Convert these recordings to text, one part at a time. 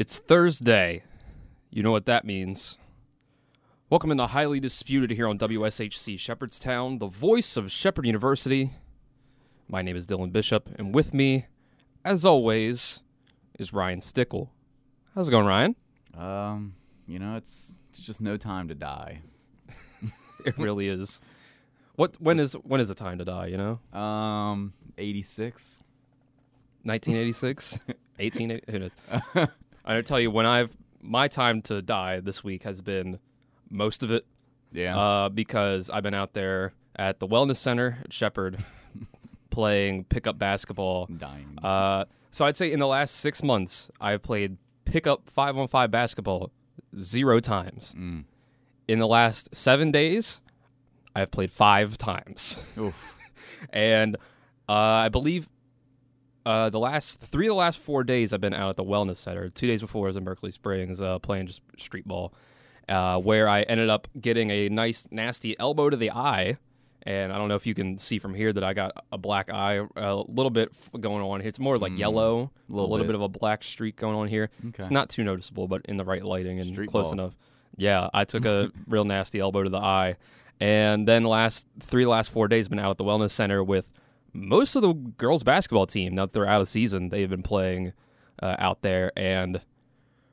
It's Thursday. You know what that means. Welcome into Highly Disputed here on WSHC Shepherdstown, the voice of Shepherd University. My name is Dylan Bishop, and with me, as always, is Ryan Stickle. How's it going, Ryan? Um, you know, it's it's just no time to die. It really is. What when is when is the time to die, you know? Um, 86. 1986? 1880? Who knows? I tell you when I've my time to die this week has been most of it Yeah. uh, because I've been out there at the Wellness Center at Shepherd playing pickup basketball. Dying. Uh, so I'd say in the last six months, I've played pickup five on five basketball zero times. Mm. In the last seven days, I've played five times. And uh, I believe uh, the last three of the last four days I've been out at the Wellness Center. Two days before I was in Berkeley Springs uh, playing just street ball, uh, where I ended up getting a nice nasty elbow to the eye. And I don't know if you can see from here that I got a black eye, a little bit going on here. It's more like Mm, yellow, a little little bit. bit. of a black streak going on here. Okay. It's not too noticeable, but in the right lighting and Street close ball. enough. Yeah, I took a real nasty elbow to the eye, and then last three last four days been out at the wellness center with most of the girls basketball team. Now that they're out of season, they've been playing uh, out there, and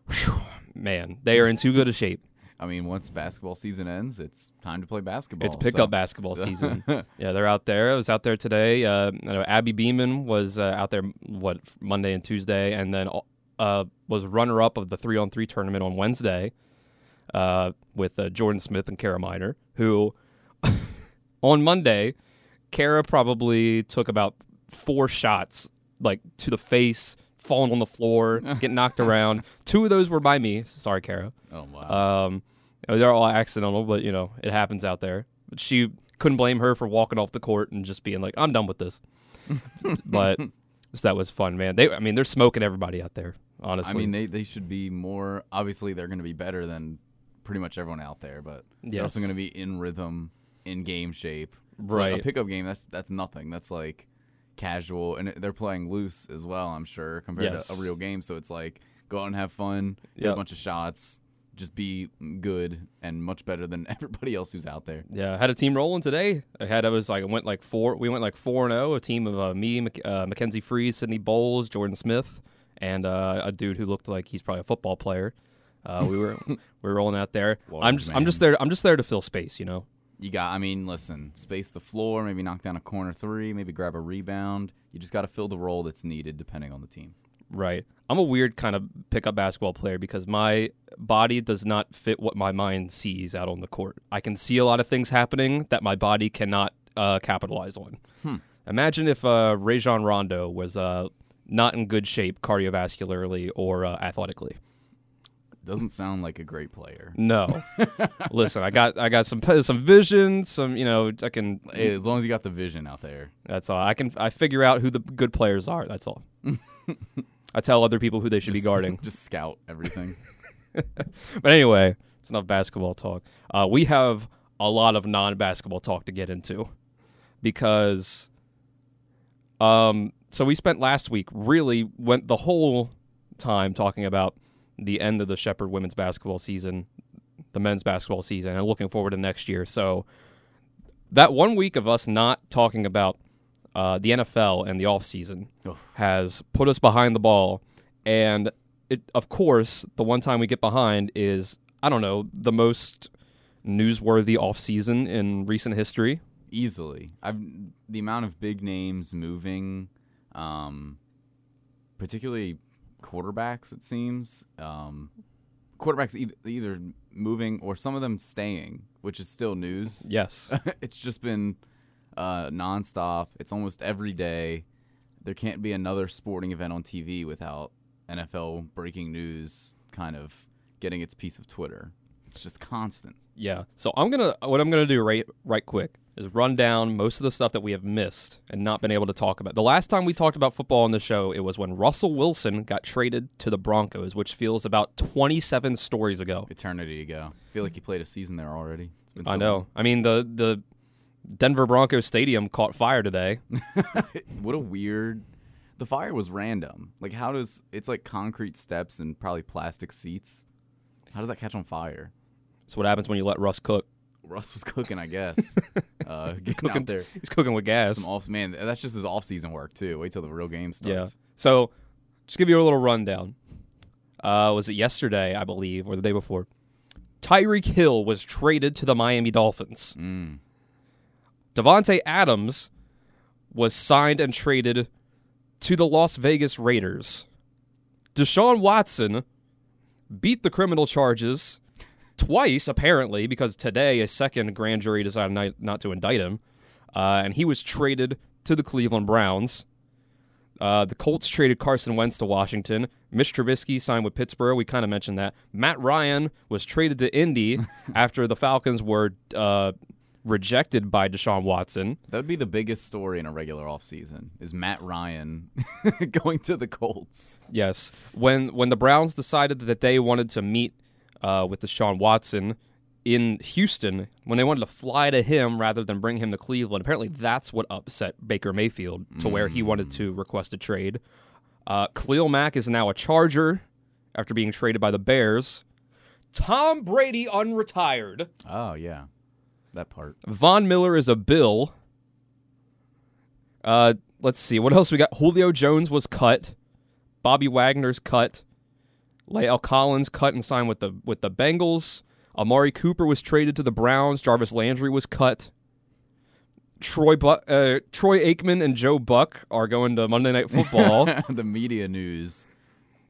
whew, man, they are in too good a shape. I mean, once basketball season ends, it's time to play basketball. It's pickup so- basketball season. yeah, they're out there. I was out there today. Uh, I know Abby Beeman was uh, out there what Monday and Tuesday, and then uh, was runner up of the three on three tournament on Wednesday uh, with uh, Jordan Smith and Kara Miner, who on Monday, Kara probably took about four shots like to the face, falling on the floor, getting knocked around. Two of those were by me. Sorry, Kara. Oh wow. Um, they're all accidental, but you know it happens out there. But she couldn't blame her for walking off the court and just being like, "I'm done with this." but so that was fun, man. They, I mean, they're smoking everybody out there. Honestly, I mean, they they should be more. Obviously, they're going to be better than pretty much everyone out there, but they're also going to be in rhythm, in game shape. Like, Right. a pickup game. That's that's nothing. That's like casual, and they're playing loose as well. I'm sure compared Yes. to a real game. So it's like go out and have fun, get a bunch of shots, just be good and much better than everybody else who's out there. yeah, I had a team rolling today. I had I was like I went like four. We went like four and zero. A team of uh, me, Mac- uh, Mackenzie Freeze, Sydney Bowles, Jordan Smith, and uh, a dude who looked like he's probably a football player. Uh, we were we were rolling out there. I'm just I'm just there. I'm just there to fill space. You know. You got. I mean, listen, space the floor, maybe knock down a corner three, maybe grab a rebound. You just got to fill the role that's needed depending on the team. Right. I'm a weird kind of pickup basketball player because my body does not fit what my mind sees out on the court. I can see a lot of things happening that my body cannot uh, capitalize on. Hmm. Imagine if uh, Rajon Rondo was uh, not in good shape cardiovascularly or uh, athletically. Doesn't sound like a great player. No. Listen, I got I got some some vision, some you know I can. Hey, as long as you got the vision out there. That's all. I can I figure out who the good players are. That's all. I tell other people who they should be guarding. Just scout everything. But anyway, it's enough basketball talk. Uh, we have a lot of non-basketball talk to get into because, um, so we spent last week really went the whole time talking about the end of the Shepherd women's basketball season, the men's basketball season, and looking forward to next year. So that one week of us not talking about uh, the NFL and the off season Oof. has put us behind the ball, and it of course the one time we get behind is I don't know the most newsworthy off season in recent history. Easily. I've the amount of big names moving, um, particularly quarterbacks. It seems um, quarterbacks either, either moving or some of them staying, which is still news. Yes, it's just been uh, nonstop. It's almost every day. There can't be another sporting event on TV without NFL breaking news kind of getting its piece of Twitter. It's just constant. Yeah. So I'm gonna what I'm gonna do right right quick is run down most of the stuff that we have missed and not been able to talk about. The last time we talked about football on the show, it was when Russell Wilson got traded to the Broncos, which feels about 27 stories ago. Eternity ago. I feel like he played a season there already. It's been I so know. I mean the the Denver Broncos stadium caught fire today. what a weird. the fire was random. Like, how does it's like concrete steps and probably plastic seats? How does that catch on fire? That's what happens when you let Russ cook. Russ was cooking, I guess. uh, getting Cooking out there. He's cooking with gas. Some off man. That's just his off season work too. Wait till the real game starts. Yeah. So, just give you a little rundown. Uh, was it yesterday, I believe, or the day before? Tyreek Hill was traded to the Miami Dolphins. Mm. Davante Adams was signed and traded to the Las Vegas Raiders. Deshaun Watson beat the criminal charges twice, apparently, because today a second grand jury decided not, not to indict him, uh, and he was traded to the Cleveland Browns. Uh, the Colts traded Carson Wentz to Washington. Mitch Trubisky signed with Pittsburgh. We kind of mentioned that. Matt Ryan was traded to Indy after the Falcons were uh, rejected by Deshaun Watson. That would be the biggest story in a regular offseason is Matt Ryan going to the Colts. Yes, when when the Browns decided that they wanted to meet uh, with Deshaun Watson in Houston, when they wanted to fly to him rather than bring him to Cleveland, apparently that's what upset Baker Mayfield to where he wanted to request a trade. Uh, Khalil Mack is now a Charger after being traded by the Bears. Tom Brady unretired. Oh yeah, that part. Von Miller is a Bill. Uh, let's see what else we got. Julio Jones was cut. Bobby Wagner's cut. La'el Collins cut and signed with the with the Bengals. Amari Cooper was traded to the Browns. Jarvis Landry was cut. Troy Bu- uh, Troy Aikman and Joe Buck are going to Monday Night Football. the media news.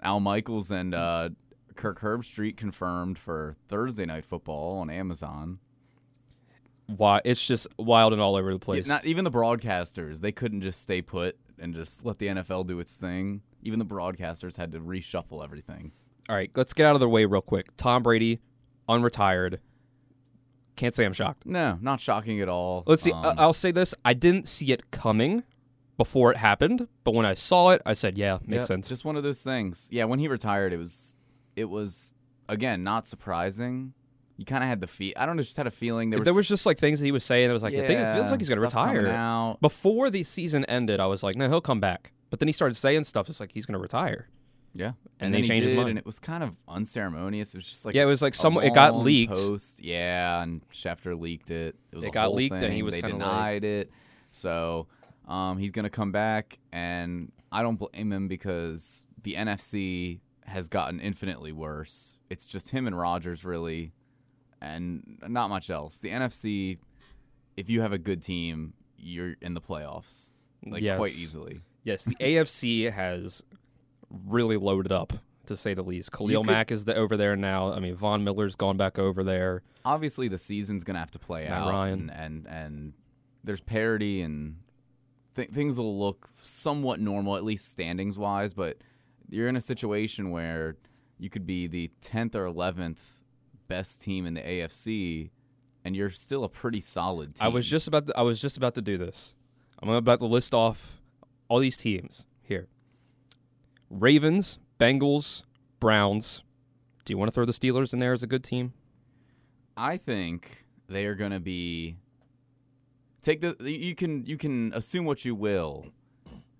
Al Michaels and uh, Kirk Herbstreit confirmed for Thursday night football on Amazon. Why? It's just wild and all over the Yeah, place. not even the broadcasters. They couldn't just stay put and just let the NFL do its thing. Even the broadcasters had to reshuffle everything. All right, let's get out of the way real quick. Tom Brady, unretired. Can't say I'm shocked. No, not shocking at all. Let's see. Um, I'll say this: I didn't see it coming before it happened, but when I saw it, I said, "Yeah, makes yeah, sense." Just one of those things. Yeah, when he retired, it was, it was again not surprising. You kind of had the feel. I don't know, just had a feeling there was. there was just like things that he was saying. That was like, I think it feels like he's gonna retire. Before the season ended, I was like, no, he'll come back. But then he started saying stuff. It's like he's gonna retire. Yeah, And and, then then he he changed his mind. and it was kind of unceremonious. It was just like Yeah, it was like some- it got leaked. Post, yeah, and Schefter leaked it. It was It got leaked, and he was they denied it. So um, he's gonna come back, and I don't blame him because the NFC has gotten infinitely worse. It's just him and Rodgers really, and not much else. The NFC, if you have a good team, you're in the playoffs like yes. quite easily. Yes, the AFC has really loaded up to say the least. Khalil could- Mack is the, over there now. I mean, Von Miller's gone back over there. obviously the season's gonna have to play Matt out, Ryan. And, and and there's parity and th- things will look somewhat normal, at least standings wise. But you're in a situation where you could be the tenth or eleventh best team in the AFC, and you're still a pretty solid team. I was just about to, I was just about to do this. I'm about to list off all these teams. Ravens, Bengals, Browns. Do you want to throw the Steelers in there as a good team? I think they are going to be take the you can you can assume what you will.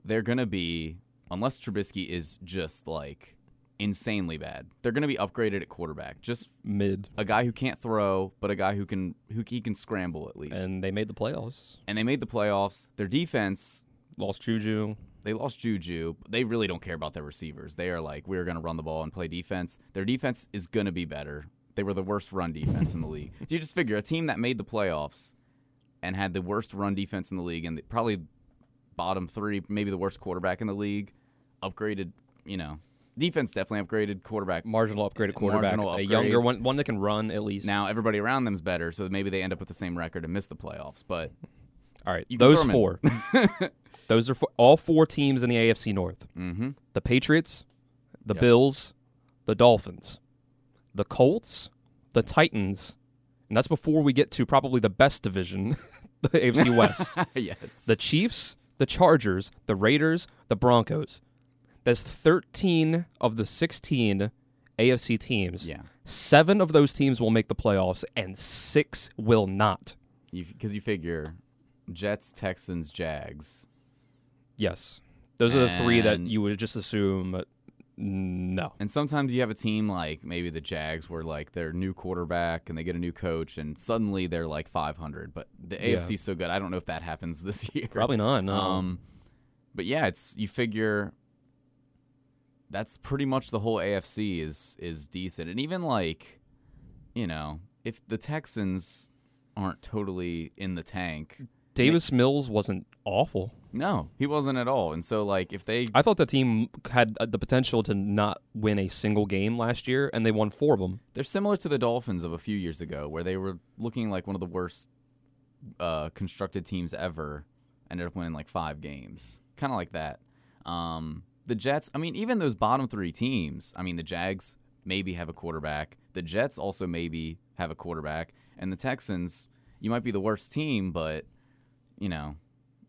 They're going to be unless Trubisky is just like insanely bad. They're going to be upgraded at quarterback. Just Mid. a guy who can't throw, but a guy who can who he can scramble at least. And, they made the playoffs. And they made the playoffs. Their defense Lost Juju. They lost Juju. They really don't care about their receivers. They are like, we're going to run the ball and play defense. Their defense is going to be better. They were the worst run defense in the league. So you just figure a team that made the playoffs and had the worst run defense in the league and probably bottom three, maybe the worst quarterback in the league, upgraded, you know, defense definitely upgraded, quarterback. Marginal upgraded quarterback. Marginal A younger one, one that can run at least. Now everybody around them's better, so maybe they end up with the same record and miss the playoffs. But all right, those four. those are four, all four teams in the AFC North. mm-hmm. the Patriots, the Yep. Bills, the Dolphins, the Colts, the Titans, and that's before we get to probably the best division, the AFC West. yes, the Chiefs, the Chargers, the Raiders, the Broncos. That's 13 of the 16 AFC teams. yeah, Seven of those teams will make the playoffs, and six will not. because you, figure Jets, Texans, Jags. Yes. Those are the three that And- you would just assume. No. And sometimes you have a team like maybe the Jags where like their new quarterback and they get a new coach and suddenly they're like 500. But the Yeah. AFC's so good. I don't know if that happens this year. Probably not. No. Um, but yeah, it's you figure that's pretty much the whole AFC is is decent, and even like you know if the Texans aren't totally in the tank, Davis Mills wasn't awful. no, he wasn't at all. And so like if they I thought the team had uh, the potential to not win a single game last year, and they won four of them. They're similar to the Dolphins of a few years ago, where they were looking like one of the worst uh, constructed teams ever. Ended up winning like five games, kind of like that. Um, the Jets, I mean, even those bottom three teams. I mean, the Jags maybe have a quarterback. The Jets also maybe have a quarterback, and the Texans. You might be the worst team, but you know,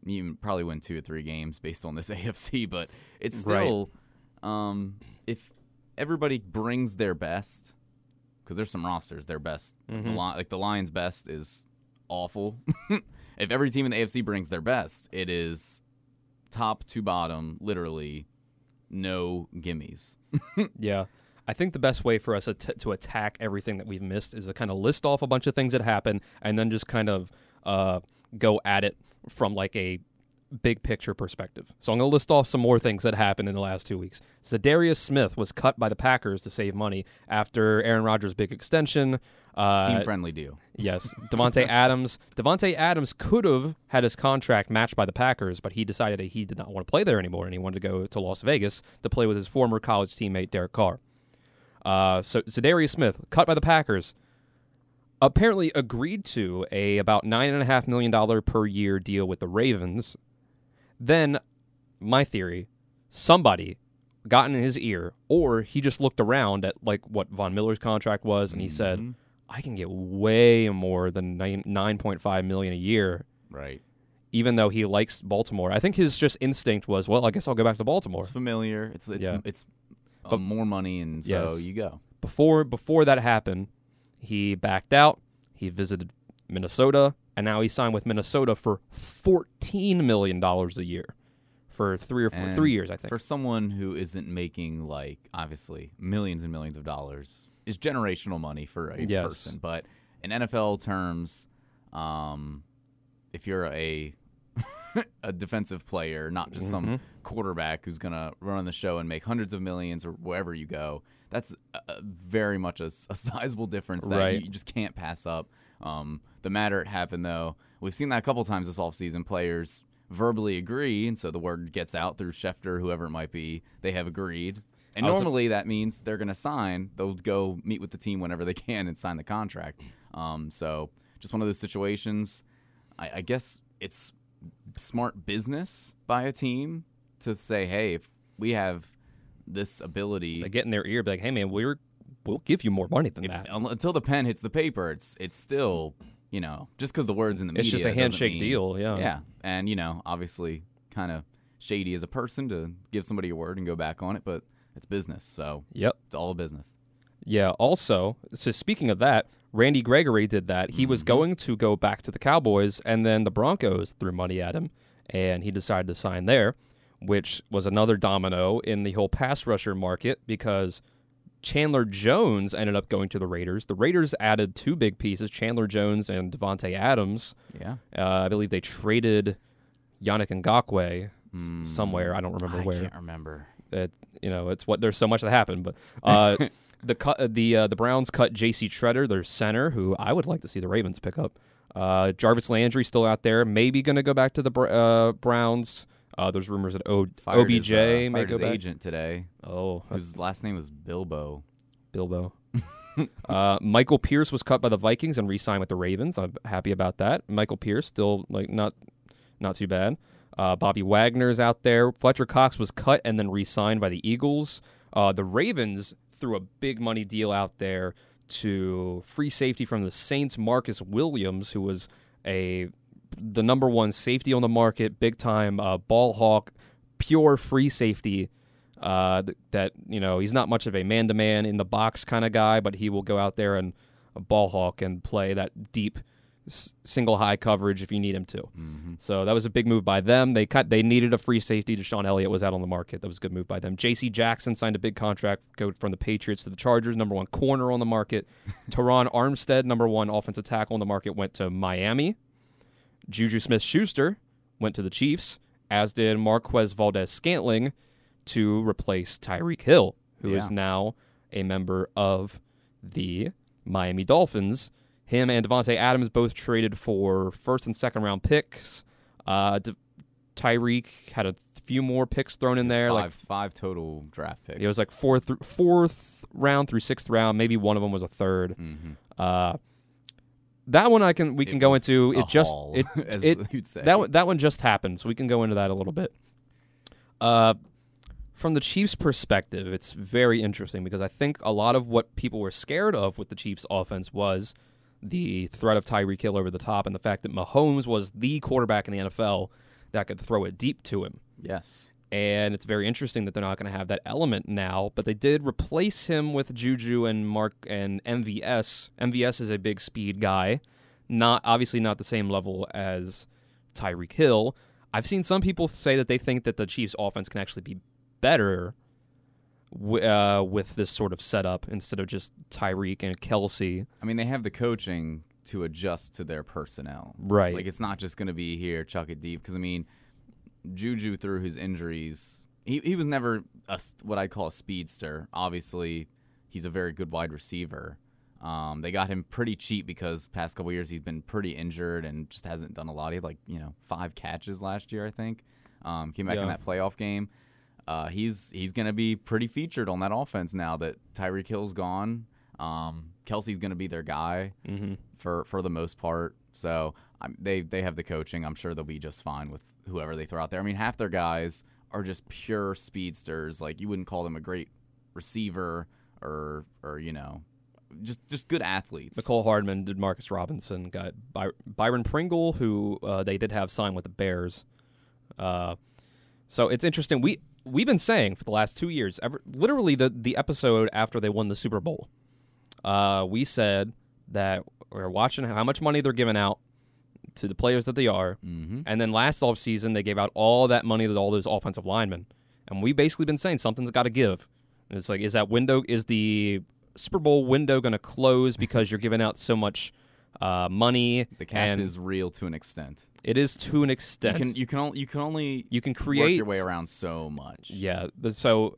you probably win two or three games based on this AFC. But it's Right. still, um, if everybody brings their best, because there's some rosters, their best, the Mhm. Li- like the Lions' best is awful. if every team in the AFC brings their best, it is top to bottom, literally no gimmies. Yeah. I think the best way for us to, to attack everything that we've missed is to kind of list off a bunch of things that happen and then just kind of uh, go at it from like a big picture perspective. So I'm going to list off some more things that happened in the last two weeks. Za'Darius Smith was cut by the Packers to save money after Aaron Rodgers' big extension. Uh, Team friendly deal. Yes, Devonte Adams. Davante Adams could have had his contract matched by the Packers, but he decided that he did not want to play there anymore, and he wanted to go to Las Vegas to play with his former college teammate Derek Carr. Uh, so Za'Darius Smith, cut by the Packers, apparently agreed to a about nine and a half million dollar per year deal with the Ravens. Then, my theory, somebody got in his ear, or he just looked around at like what Von Miller's contract was, and he said. Mhm. I can get way more than nine nine point five million a year, Right. even though he likes Baltimore. I think his just instinct was, well, I guess I'll go back to Baltimore. It's familiar. It's it's Yeah. it's uh, But- more money, and so Yes. you go. Before before that happened, he backed out. He visited Minnesota, and now he signed with Minnesota for fourteen million dollars a year for three or four, three years, I think. For someone who isn't making like obviously millions and millions of dollars is generational money for a Yes. person, but in NFL terms, um, if you're a a defensive player, not just some Mhm. quarterback who's gonna run the show and make hundreds of millions or wherever you go, that's uh, very much a sizable difference that Right. you, you just can't pass up. Um, the matter it happened though, we've seen that a couple times this offseason. Players verbally agree, and so the word gets out through Schefter, whoever it might be. They have agreed, and normally that means they're going to sign. They'll go meet with the team whenever they can and sign the contract. Um, so just one of those situations. I, I guess it's smart business by a team to say, hey, if we have this ability, They get in their ear, be like, "Hey, man, we're we'll give you more money than if- that." until the pen hits the paper, it's it's still you know just because the words in the It's media just a handshake mean- deal, yeah. yeah, and you know obviously kind of shady as a person to give somebody a word and go back on it, but it's business, so Yep. it's all business. Yeah. Also, so speaking of that, Randy Gregory did that. He was Mhm. going to go back to the Cowboys, and then the Broncos threw money at him, and he decided to sign there, which was another domino in the whole pass rusher market because Chandler Jones ended up going to the Raiders. The Raiders added two big pieces: Chandler Jones and Davante Adams. Yeah, Uh, I believe they traded Yannick Ngakoue Mm, somewhere. I don't remember I where I can't remember. it you know it's what there's so much that happened but uh the cut uh, the uh, the browns cut jc tretter their center who i would like to see the ravens pick up uh jarvis landry still out there maybe gonna go back to the uh browns uh there's rumors that o- Fired obj his, uh, may go his back agent today, oh whose last name was Bilbo. bilbo uh michael pierce was cut by the vikings and re-signed with the ravens i'm happy about that michael pierce still like not not too bad uh, Bobby Wagner's out there. Fletcher Cox was cut and then re-signed by the Eagles. Uh, the Ravens threw a big money deal out there to free safety from the Saints. Marcus Williams, who was a the number one safety on the market, big time uh, ball hawk, pure free safety. Uh, th- that you know he's not much of a man to man in the box kind of guy, but he will go out there and a ball hawk and play that deep s- single high coverage if you need him to. hmm So that was a big move by them. They cut. They needed a free safety. DeShon Elliott was out on the market. That was a good move by them. J.C. Jackson signed a big contract, go from the Patriots to the Chargers. Number one corner on the market. Terron Armstead, number one offensive tackle on the market, went to Miami. Juju Smith-Schuster went to the Chiefs, as did Marquez Valdes-Scantling to replace Tyreek Hill, who is Yeah. now a member of the Miami Dolphins. Him and Davante Adams both traded for first and second round picks. Uh, De- Tyreek had a few more picks thrown in there. five, Like five total draft picks. it was like fourth fourth round through sixth round. Maybe one of them was a third. hmm Uh, that one I can we It can go into. It just haul, it as it that one, that one just happened, so we can go into that a little bit. Uh, from the Chiefs' perspective, it's very interesting because I think a lot of what people were scared of with the Chiefs' offense was the threat of Tyreek Hill over the top and the fact that Mahomes was the quarterback in the NFL that could throw it deep to him. yes. And it's very interesting that they're not going to have that element now, but they did replace him with Juju and Mark and MVS. MVS is a big speed guy, not obviously not the same level as Tyreek Hill. I've seen some people say that they think that the Chiefs' offense can actually be better w- uh, with this sort of setup instead of just Tyreek and Kelce. I mean, they have the coaching to adjust to their personnel. Right. Like it's not just going to be here, chuck it deep. Because I mean, Juju through his injuries, he he was never a what I call a speedster. Obviously, he's a very good wide receiver. Um, they got him pretty cheap because past couple years he's been pretty injured and just hasn't done a lot. He had like you know five catches last year, I think. Um, came back in that playoff game. Uh, he's he's going to be pretty featured on that offense now that Tyreek Hill's gone. Um, Kelce's going to be their guy Mm-hmm. for for the most part. So um, they they have the coaching. I'm sure they'll be just fine with whoever they throw out there. I mean, half their guys are just pure speedsters. Like you wouldn't call them a great receiver or or you know just just good athletes. Mecole Hardman did Marcus Robinson, got By- Byron Pringle, who uh, they did have signed with the Bears. Uh, so it's interesting. We we've been saying for the last two years, ever, literally the the episode after they won the Super Bowl, uh, we said that we're watching how much money they're giving out to the players that they are, Mm-hmm. and then last offseason they gave out all that money to all those offensive linemen, and we've basically been saying something's got to give. And it's like, is that window is the Super Bowl window going to close because you're giving out so much uh, money? The cap is real to an extent. it is to an You extent. can you can only, you can only You can work create your way around so much. Yeah, so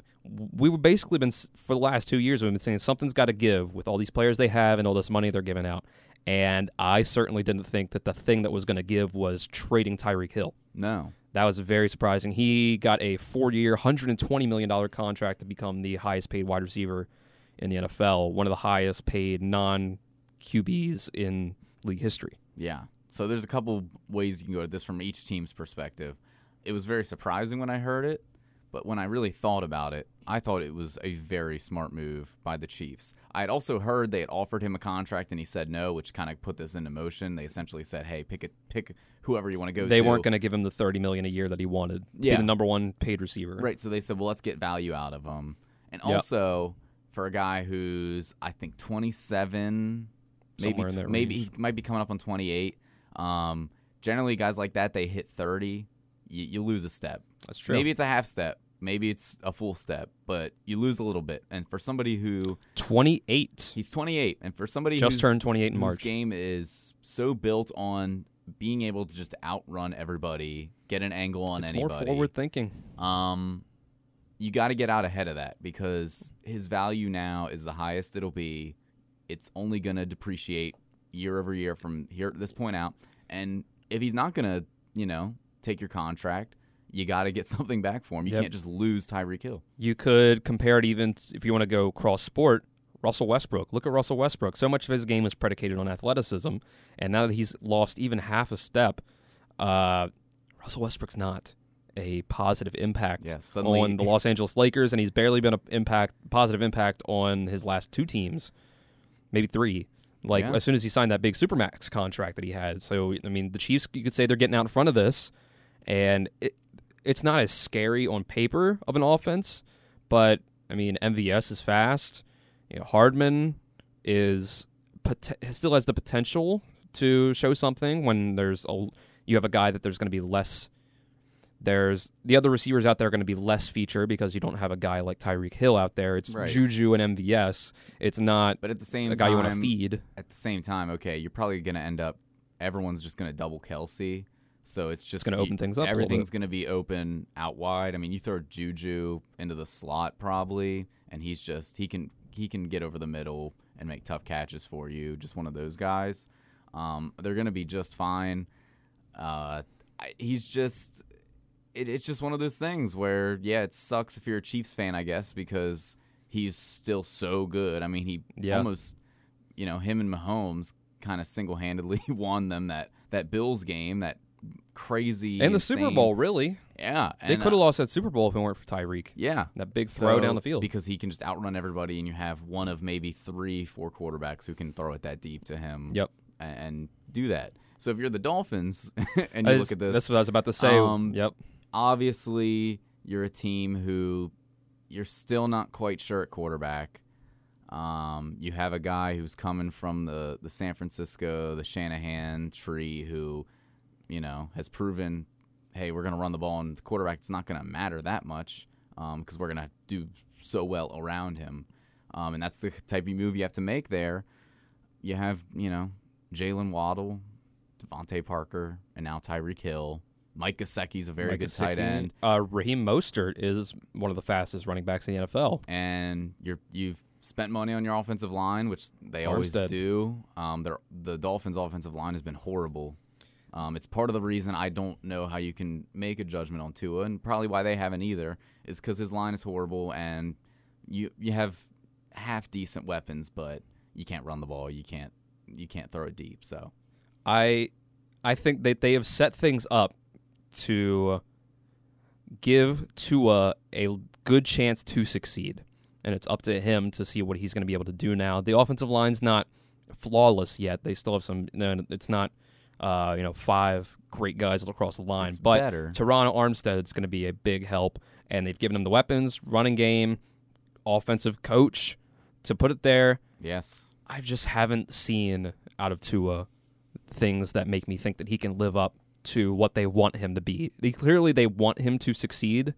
we've basically been for the last two years we've been saying something's got to give with all these players they have and all this money they're giving out. And I certainly didn't think that the thing that was going to give was trading Tyreek Hill. No. That was very surprising. He got a hundred and twenty million dollar contract to become the highest-paid wide receiver in the NFL, one of the highest-paid non QBs in league history. Yeah. So there's a couple ways you can go at this from each team's perspective. It was very surprising when I heard it, but when I really thought about it, I thought it was a very smart move by the Chiefs. I had also heard they had offered him a contract and he said no, which kind of put this into motion. They essentially said, "Hey, pick it, pick whoever you want to go They to." weren't going to give him the thirty million a year that he wanted to Yeah. be the number one paid receiver. Right. So they said, well, let's get value out of him. And Yep. also for a guy who's, I think, 27, maybe, Somewhere in tw- that maybe he might be coming up on 28. Um, generally, guys like that, they hit 30, you, you lose a step. That's true. Maybe it's a half step. Maybe it's a full step, but you lose a little bit. And for somebody who twenty-eight. he's 28, and for somebody who. Just turned 28 in whose March. game is so built on being able to just outrun everybody, get an angle on It's anybody more forward thinking. um, you got to get out ahead of that because his value now is the highest it'll be. It's only going to depreciate year over year from here this point out. And if he's not going to, you know, take your contract, you got to get something back for him. You Yep. can't just lose Tyreek Hill. You could compare it even if you want to go cross sport. Russell Westbrook. Look at Russell Westbrook. So much of his game is predicated on athleticism, and now that he's lost even half a step, uh, Russell Westbrook's not a positive impact Yeah, suddenly- on the Los Angeles Lakers, and he's barely been an impact positive impact on his last two teams, maybe three. Like Yeah. as soon as he signed that big supermax contract that he had. So I mean, the Chiefs, you could say they're getting out in front of this, and it, it's not as scary on paper of an offense, but I mean, MVS is fast. You know, Hardman is pot- still has the potential to show something when there's a you have a guy that there's going to be less. There's the other receivers out there are going to be less feature because you don't have a guy like Tyreek Hill out there. It's Right. Juju and MVS. It's not But at the same a guy time, you want to feed. at the same time, okay, you're probably going to end up. Everyone's just going to double Kelce, so it's just gonna open things up Everything's going to be open out wide. I mean, you throw Juju into the slot probably, and he's just he can he can get over the middle and make tough catches for you. Just one of those guys. Um, they're going to be just fine. Uh, he's just. It, it's just one of those things where, yeah, it sucks if you're a Chiefs fan, I guess, because he's still so good. I mean, he Yeah. almost, you know, him and Mahomes kind of single handedly won them that that Bills game, that crazy And the Super Bowl, really. Yeah, They could have uh, lost that Super Bowl if it weren't for Tyreek. Yeah, That big throw So- down the field. because he can just outrun everybody, and you have one of maybe three, four quarterbacks who can throw it that deep to him. Yep. and do that. So if you're the Dolphins and you look at this, That's what I was about to say. Um, yep. obviously you're a team who you're still not quite sure at quarterback. Um, you have a guy who's coming from the, the San Francisco, the Shanahan tree, who, you know, has proven, hey, we're going to run the ball, and the quarterback, it's not going to matter that much because we're going to do so well around him. Um, and that's the type of move you have to make there. You have, you know, Jaylen Waddle, DeVante Parker, and now Tyreek Hill. Mike Gesicki's a very Mike good tight end, Uh, Raheem Mostert is one of the fastest running backs in the NFL. and you're you've spent money on your offensive line, which they always do. Um, the Dolphins' offensive line has been horrible. Um, it's part of the reason I don't know how you can make a judgment on Tua, and probably why they haven't either, is because his line is horrible, and you you have half decent weapons, but you can't run the ball. You can't you can't throw it deep. So I I think that they have set things up to give Tua a good chance to succeed. And it's up to him to see what he's going to be able to do now. The offensive line's not flawless yet. They still have some it's not uh, you know, five great guys across the line, It's but better. Terron Armstead's going to be a big help and they've given him the weapons, running game, offensive coach to put it there. yes, I just haven't seen out of Tua things that make me think that he can live up to what they want him to be. They clearly they want him to succeed,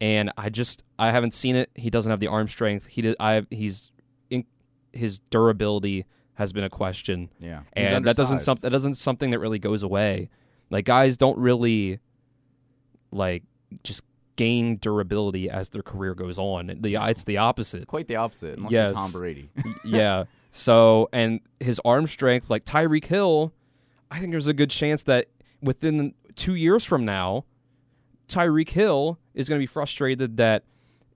and I just I haven't seen it. He doesn't have the arm strength. He did, I he's in, his durability has been a question, yeah, He's and that doesn't some, that doesn't something that really goes away. Like guys don't really like just gain durability as their career goes on. The it's the opposite It's quite the opposite, unless Yes. you're Tom Brady. yeah. So, and his arm strength, like Tyreek Hill, I think there's a good chance that within two years from now, Tyreek Hill is going to be frustrated that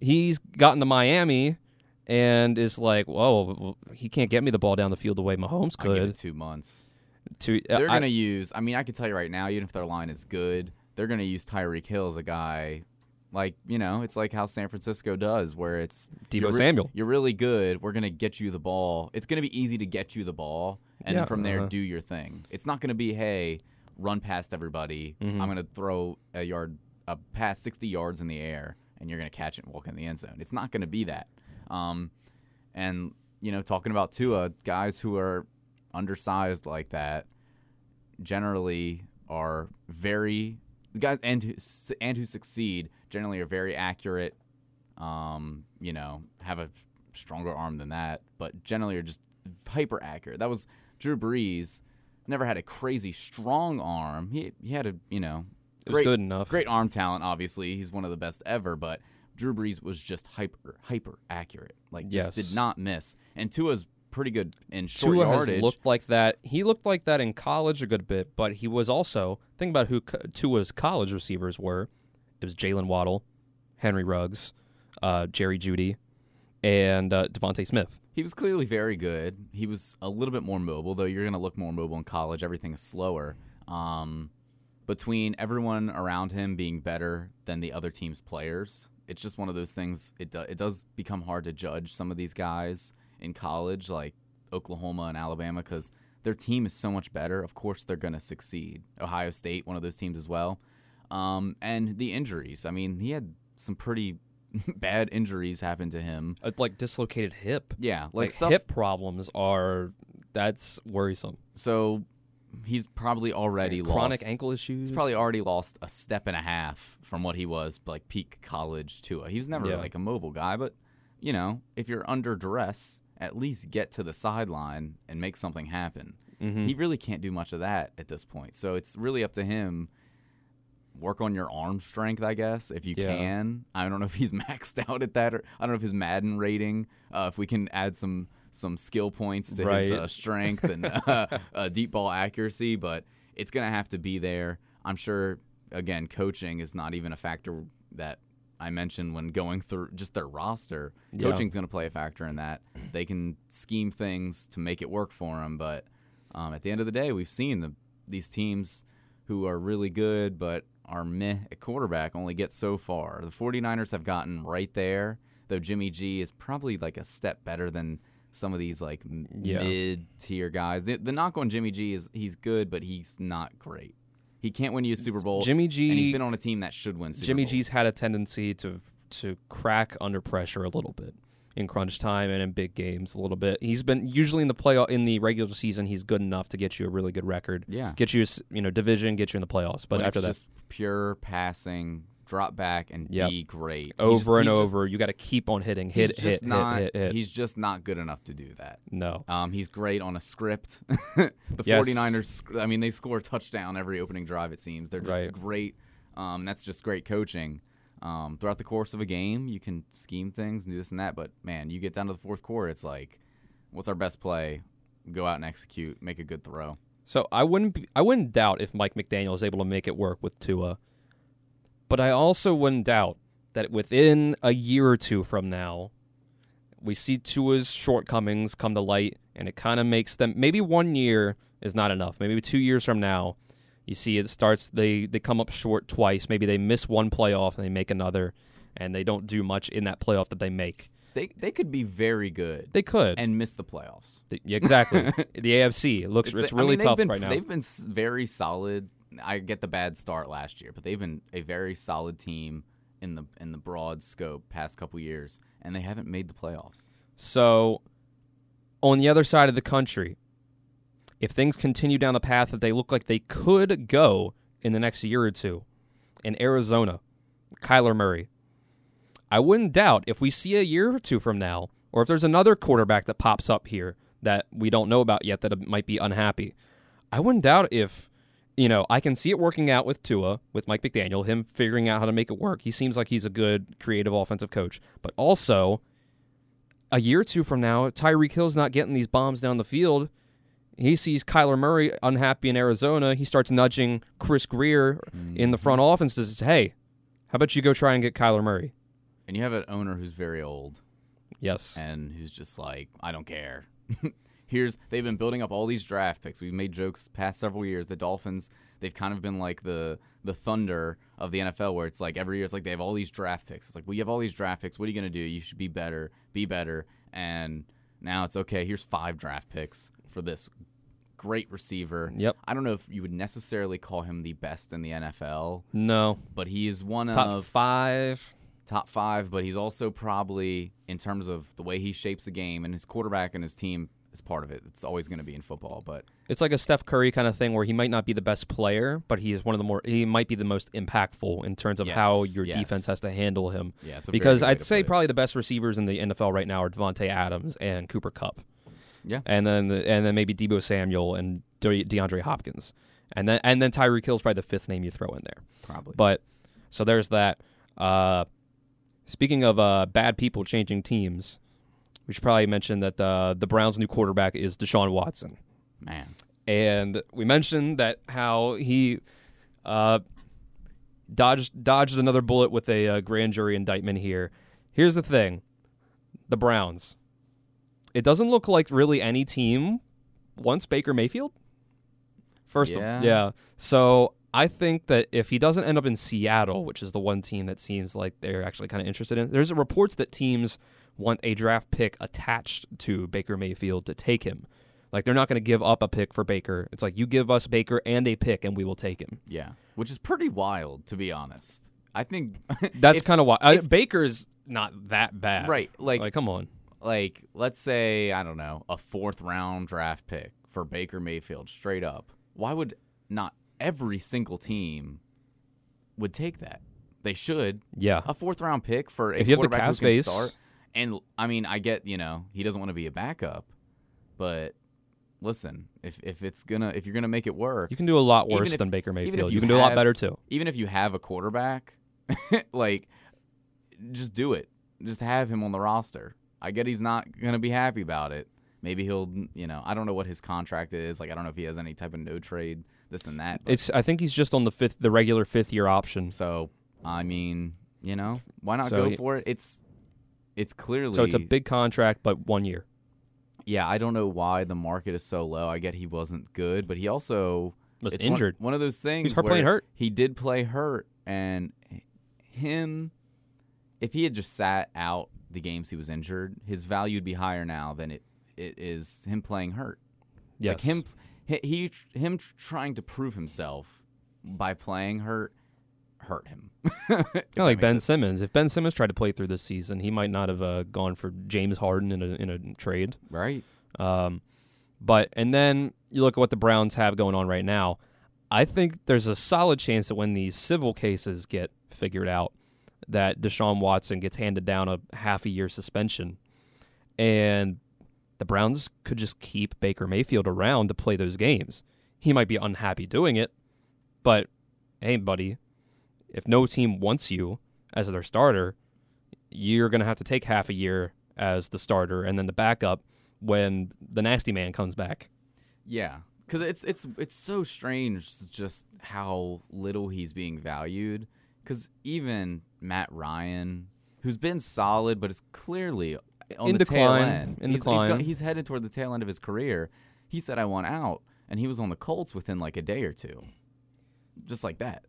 he's gotten to Miami and is like, whoa, he can't get me the ball down the field the way Mahomes I give it could. two months. To They're going to use. I mean, I can tell you right now, even if their line is good, they're going to use Tyreek Hill as a guy. Like you know, it's like how San Francisco does, where it's Deebo you're re- Samuel. You're really good. We're going to get you the ball. It's going to be easy to get you the ball, and Yeah, then from there uh-huh. do your thing. It's not going to be hey, run past everybody. Mhm. I'm going to throw a yard, a pass 60 yards in the air, and you're going to catch it and walk in the end zone. It's not going to be that. Um, and you know, talking about Tua, guys who are undersized like that generally are very the guys and who, and who succeed generally are very accurate. Um, you know, have a stronger arm than that, but generally are just hyper accurate. That was Drew Brees. Never had a crazy strong arm. He he had a you know It was great good enough. great arm talent. Obviously, he's one of the best ever. But Drew Brees was just hyper hyper accurate. Like just Yes. did not miss. And Tua's pretty good in short Tua yardage. has looked like that. He looked like that in college a good bit, but he was also think about who Tua's college receivers were. It was Jaylen Waddle, Henry Ruggs, uh, Jerry Jeudy, and uh, DeVonta Smith. He was clearly very good. He was a little bit more mobile, though you're going to look more mobile in college. Everything is slower. Um, between everyone around him being better than the other team's players, it's just one of those things. It, do, it does become hard to judge some of these guys in college, like Oklahoma and Alabama, because their team is so much better. Of course, they're going to succeed. Ohio State, one of those teams as well. Um, and the injuries. I mean, he had some pretty bad injuries happen to him. It's like dislocated hip. Yeah, like, Like, stuff hip problems are that's worrisome. So he's probably already chronic lost, ankle issues. He's probably already lost a step and a half from what he was like peak college Tua. He was never Yeah. like a mobile guy, but you know, if you're under duress, at least get to the sideline and make something happen. Mhm. He really can't do much of that at this point. So it's really up to him. Work on your arm strength, I guess, if you Yeah. can. I don't know if he's maxed out at that, or I don't know if his Madden rating. Uh, if we can add some some skill points to his uh, strength and uh, uh, deep ball accuracy, but it's gonna have to be there. I'm sure. Again, coaching is not even a factor that I mentioned when going through just their roster. Yeah. Coaching's going to play a factor in that. They can scheme things to make it work for them, but um, at the end of the day, we've seen the these teams who are really good but are meh at quarterback only get so far. The 49ers have gotten right there, though Jimmy G is probably like a step better than some of these like Yeah. mid-tier guys. The, the knock on Jimmy G is he's good, but he's not great. He can't win you a Super Bowl. Jimmy G. and he's been on a team that should win Super Jimmy Bowls. G's had a tendency to to crack under pressure a little bit in crunch time and in big games a little bit. He's been usually in the play in the regular season. He's good enough to get you a really good record, Yeah. get you you know division, get you in the playoffs. But When after that, just pure passing, drop back and Yep. be great. Over just- and he's just- over, you got to keep on hitting, he's hit, just hit, not, hit, hit, hit. He's just not good enough to do that. no, Um, he's great on a script. the Yes. 49ers, I mean, they score a touchdown every opening drive, it seems. They're just Right. great. Um, that's just great coaching. Um, throughout the course of a game, you can scheme things and do this and that. But, man, you get down to the fourth quarter, it's like, what's our best play? Go out and execute, make a good throw. So I wouldn't be, I wouldn't doubt if Mike McDaniel is able to make it work with Tua, but I also wouldn't doubt that within a year or two from now, we see Tua's shortcomings come to light, and it kind of makes them maybe one year is not enough. Maybe two years from now, you see it starts they they come up short twice. Maybe they miss one playoff and they make another, and they don't do much in that playoff that they make. They, they could be very good They could, and miss the playoffs. The- yeah, exactly. the AFC it looks it's, I really mean, they've tough been- right now. They've been very solid. I get the bad start last year, but they've been a very solid team in the in the broad scope past couple years, and they haven't made the playoffs. So, on the other side of the country, if things continue down the path that they look like they could go in the next year or two, in Arizona, Kyler Murray, I wouldn't doubt if we see a year or two from now, or if there's another quarterback that pops up here that we don't know about yet that might be unhappy, I wouldn't doubt if. You know, I can see it working out with Tua, with Mike McDaniel, him figuring out how to make it work. He seems like he's a good creative offensive coach. But also, a year or two from now, Tyreek Hill's not getting these bombs down the field. He sees Kyler Murray unhappy in Arizona. He starts nudging Chris Grier in the mm-hmm. front office and says, Hey, how about you go try and get Kyler Murray? And you have an owner who's very old Yes. and who's just like, I don't care. Here's they've been building up all these draft picks. We've made jokes past several years. The Dolphins, they've kind of been like the the thunder of the NFL, where it's like every year it's like they have all these draft picks. It's like, well, you have all these draft picks. What are you gonna do? You should be better, be better. And now it's okay. Here's five draft picks for this great receiver. Yep. I don't know if you would necessarily call him the best in the NFL, No. but he is one Top of five. top five, but he's also probably in terms of the way he shapes a game and his quarterback and his team is part of it. It's always going to be in football, but It's like a Steph Curry kind of thing where he might not be the best player, but he is one of the more he might be the most impactful in terms of Yes, how your yes. defense has to handle him. yeah, it's a very because I'd say put it. probably the best receivers in the NFL right now are Davante Adams and Cooper Kupp. Yeah. and then the, and then maybe Deebo Samuel and De- DeAndre Hopkins, and then and then Tyreek Hill's probably the fifth name you throw in there. probably. But so there's that. Uh, speaking of uh, bad people changing teams, we should probably mention that uh, the Browns' new quarterback is Deshaun Watson Man, and we mentioned that how he uh, dodged dodged another bullet with a uh, grand jury indictment here. Here's the thing: the Browns. It doesn't look like really any team wants Baker Mayfield. First, of- Yeah. yeah. So I think that if he doesn't end up in Seattle, which is the one team that seems like they're actually kind of interested in, there's reports that teams want a draft pick attached to Baker Mayfield to take him. Like they're not going to give up a pick for Baker. It's like you give us Baker and a pick, and we will take him. yeah, which is pretty wild to be honest. I think That's kind of why uh, if- Baker's not that bad, right. Like, Like, come on, like let's say I don't know a fourth round draft pick for Baker Mayfield straight up. why would not every single team would take that? They should. Yeah. A fourth round pick for a If you have the quarterback cap space- start. And I mean, I get you know he doesn't want to be a backup, but listen, if if it's gonna if you're gonna make it work, You can do a lot worse if- than Baker Mayfield. you You can do a lot better too. even if you have a quarterback, like just do it. Just have him on the roster. I get he's not gonna be happy about it. Maybe he'll, you know, I don't know what his contract is. Like I don't know if he has any type of no trade, this and that. but- It's I think he's just on the fifth the regular fifth year option. so I mean, you know, why not So go for it? It's it's clearly So it's a big contract but one year. yeah. I don't know why the market is so low. I get he wasn't good, but he also Was it's one- injured. One, of those things. hurt playing hurt. He did play hurt, and him, if he had just sat out the games he was injured, his value would be higher now than it it is him playing hurt. Yes. Like him, he, he him trying to prove himself by playing hurt hurt him. Like Ben sense. Simmons. If Ben Simmons tried to play through this season, he might not have uh, gone for James Harden in a in a trade. right? Um, but and then you look at what the Browns have going on right now. I think there's a solid chance that when these civil cases get figured out, that Deshaun Watson gets handed down a half a year suspension, and the Browns could just keep Baker Mayfield around to play those games. He might be unhappy doing it, but hey, buddy, if no team wants you as their starter, you're going to have to take half a year as the starter and then the backup when the nasty man comes back. Yeah, because it's it's it's so strange just how little he's being valued. Because even Matt Ryan, who's been solid, but is clearly on In the tail decline, end. in he's, decline. He's, he's headed toward the tail end of his career. He said, "I want out," and he was on the Colts within like a day or two, just like that.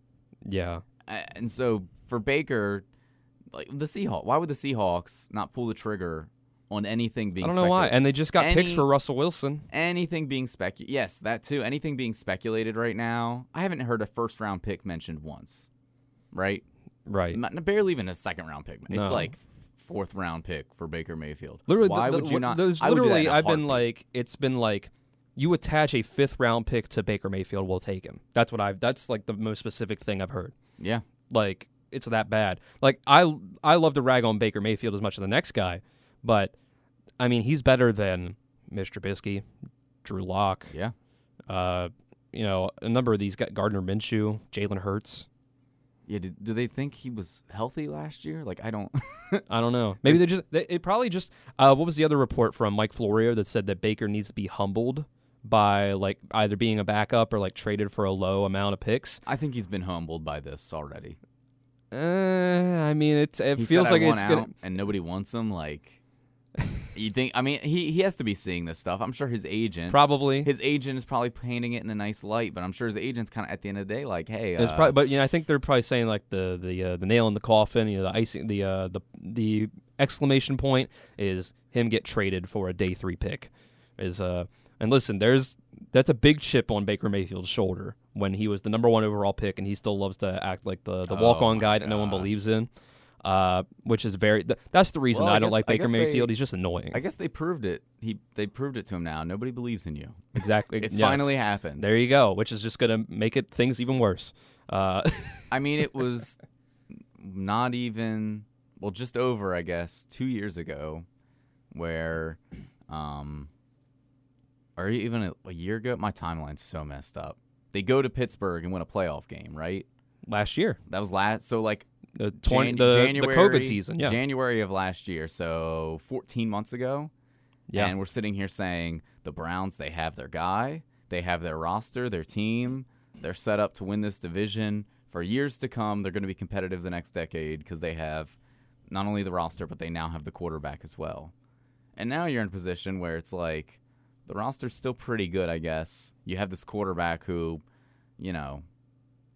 Yeah. And so for Baker, like the Seahawks, why would the Seahawks not pull the trigger on anything being? I don't know why. And they just got picks for Russell Wilson. anything being spec yes that too anything being speculated right now i haven't heard a first round pick mentioned once right Right. Not- barely even a second round pick it's No. like fourth round pick for baker mayfield Literally, why the- would you not There's I would do that literally, I've been like, it's been like, you attach a fifth round pick to Baker Mayfield, we'll take him. That's what I've. That's like the most specific thing I've heard. Yeah Like it's that bad. Like I, I love to rag on Baker Mayfield as much as the next guy, but I mean he's better than Mitch Trubisky, Drew Lock, yeah uh, you know, a number of these guys, Gardner Minshew, Jalen Hurts. yeah do, do they think he was healthy last year like i don't I don't know. Maybe they just they, it probably just uh, what was the other report from Mike Florio that said that Baker needs to be humbled by like either being a backup or like traded for a low amount of picks. i think he's been humbled by this already Uh, I mean, it it he feels like it's gonna. and nobody wants him like you think i mean he, he has to be seeing this stuff i'm sure his agent Probably, his agent is probably painting it in a nice light, but I'm sure his agent's kind of at the end of the day like, hey, it's uh, probably, but you know, I think they're probably saying like the the uh, the nail in the coffin, you know, the icing, the uh, the the exclamation point is him get traded for a day three pick. Is uh, and listen, there's that's a big chip on Baker Mayfield's shoulder when he was the number one overall pick, and he still loves to act like the the Oh walk on my guy that no one believes in. Uh, which is very th- that's the reason Well, I I don't like Baker guess they- Mayfield. He's just annoying. I guess they proved it. He they proved it to him now. Nobody believes in you. exactly. It's yes. finally happened. there. You go. Which is just gonna make it things even worse. Uh, I mean, it was not even well, just over, I guess, two years ago, where, um, or even a, a year ago. My timeline's so messed up. They go to Pittsburgh and win a playoff game, right? last year, That was last. So like the twenty, Jan- the, January, the COVID season. Yeah, January of last year. So 14 months ago. yeah. And we're sitting here saying the Browns, they have their guy, they have their roster, their team, they're set up to win this division for years to come. They're going to be competitive the next decade because they have not only the roster, but they now have the quarterback as well. And now you're in a position where it's like the roster's still pretty good, I guess. You have this quarterback who, you know,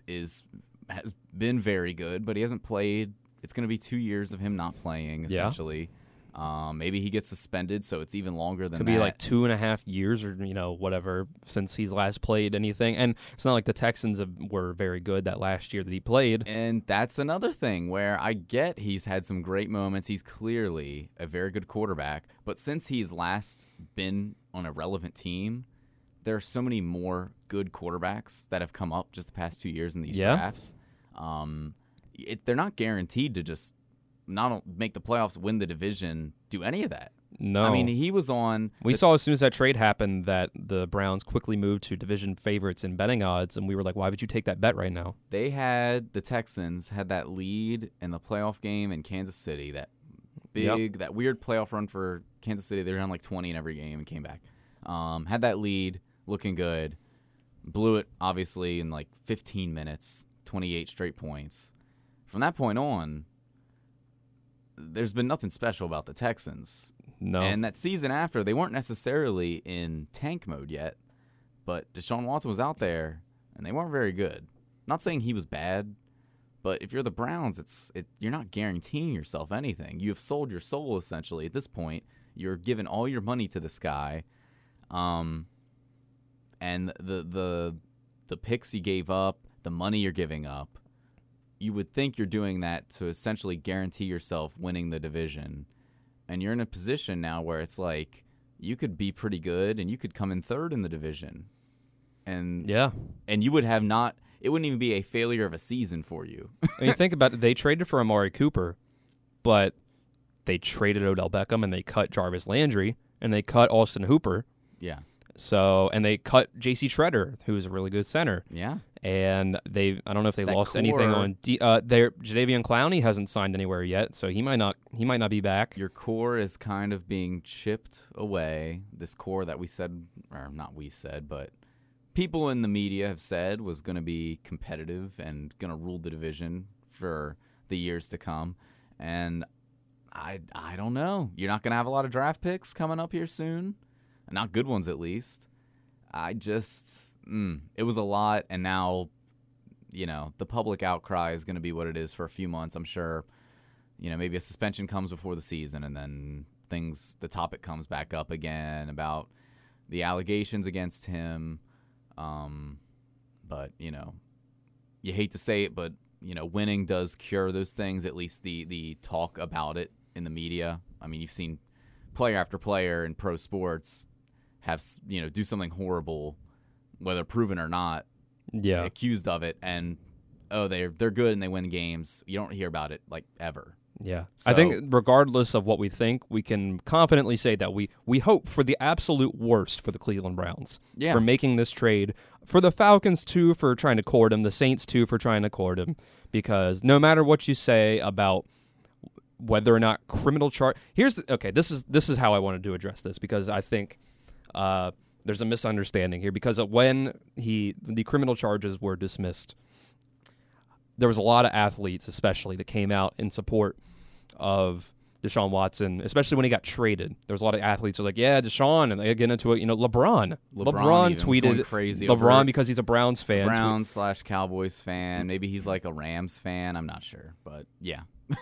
is has been very good, but he hasn't played. It's going to be two years of him not playing, Yeah. essentially. Um, maybe he gets suspended, so it's even longer than could that. be like two and a half years or you know whatever since he's last played anything and it's not like the texans have, were very good that last year that he played And that's another thing where I get he's had some great moments. He's clearly a very good quarterback, but since he's last been on a relevant team, there are so many more good quarterbacks that have come up just the past two years in these Yeah. drafts. Um, it, they're not guaranteed to just not make the playoffs, win the division, do any of that. No, I mean, he was on. we the- saw as soon as that trade happened that the Browns quickly moved to division favorites in betting odds, and we were like, why would you take that bet right now? they had the Texans had that lead in the playoff game in Kansas City. That Yep. big, that weird playoff run for Kansas City. They were down like twenty in every game and came back. Um, had that lead, looking good. Blew it obviously in like 15 minutes, 28 straight points. From that point on, there's been nothing special about the Texans. No, And that season after, they weren't necessarily in tank mode yet, but Deshaun Watson was out there, and they weren't very good. Not saying he was bad, but if you're the Browns, it's it, you're not guaranteeing yourself anything. You have sold your soul essentially at this point. You're giving all your money to this guy, um, and the the the picks you gave up, the money you're giving up. You would think you're doing that to essentially guarantee yourself winning the division and you're in a position now where it's like you could be pretty good and you could come in third in the division and yeah. and you would have not it wouldn't even be a failure of a season for you I mean, think about it. They traded for Amari Cooper, but they traded Odell Beckham and they cut Jarvis Landry and they cut Austin Hooper. yeah So and they cut J.C. Tretter, who is a really good center. yeah And they, I don't know if they That lost anything on. D, uh, their Jadeveon Clowney hasn't signed anywhere yet, so he might not. He might not be back. your core is kind of being chipped away this core that we said or not we said but people in the media have said was going to be competitive and going to rule the division for the years to come and I I don't know. You're not going to have a lot of draft picks coming up here soon. Not good ones at least. I just mm, it was a lot and now you know, the public outcry is going to be what it is for a few months, I'm sure. You know, maybe a suspension comes before the season and then things the topic comes back up again about the allegations against him um but, you know, you hate to say it, but you know, winning does cure those things. At least the the talk about it in the media. I mean, you've seen player after player in pro sports have you know do something horrible, whether proven or not, yeah, accused of it, and oh they're they're good and they win games. You don't hear about it like ever. yeah. I think regardless of what we think, we can confidently say that we we hope for the absolute worst for the Cleveland Browns Yeah. for making this trade. For the Falcons too, for trying to court him. The Saints too, for trying to court him. Because no matter what you say about whether or not criminal charge, here's the, okay. This is this is how I wanted to address this because I think uh, there's a misunderstanding here. Because when he the criminal charges were dismissed, there was a lot of athletes, especially that came out in support of Deshaun Watson, especially when he got traded. There was a lot of athletes who were like, "Yeah, Deshaun," and they get into it. You know, LeBron. LeBron LeBron, tweeted crazy LeBron because he's a Browns fan. Browns slash Cowboys fan. Maybe he's like a Rams fan. I'm not sure, but yeah.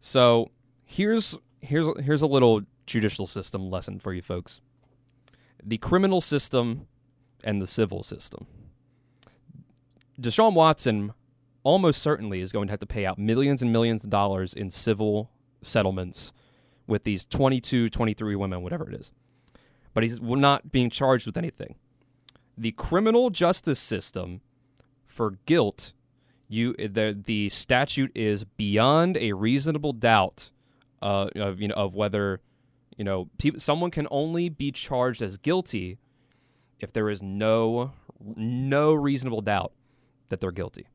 So here's here's here's a little judicial system lesson for you folks. The criminal system and the civil system. Deshaun Watson almost certainly is going to have to pay out millions and millions of dollars in civil settlements with these 22, 23 women, whatever it is. But he's not being charged with anything. The criminal justice system for guilt you the the statute is beyond a reasonable doubt uh, of you know of whether you know peop someone can only be charged as guilty if there is no no reasonable doubt that they're guilty.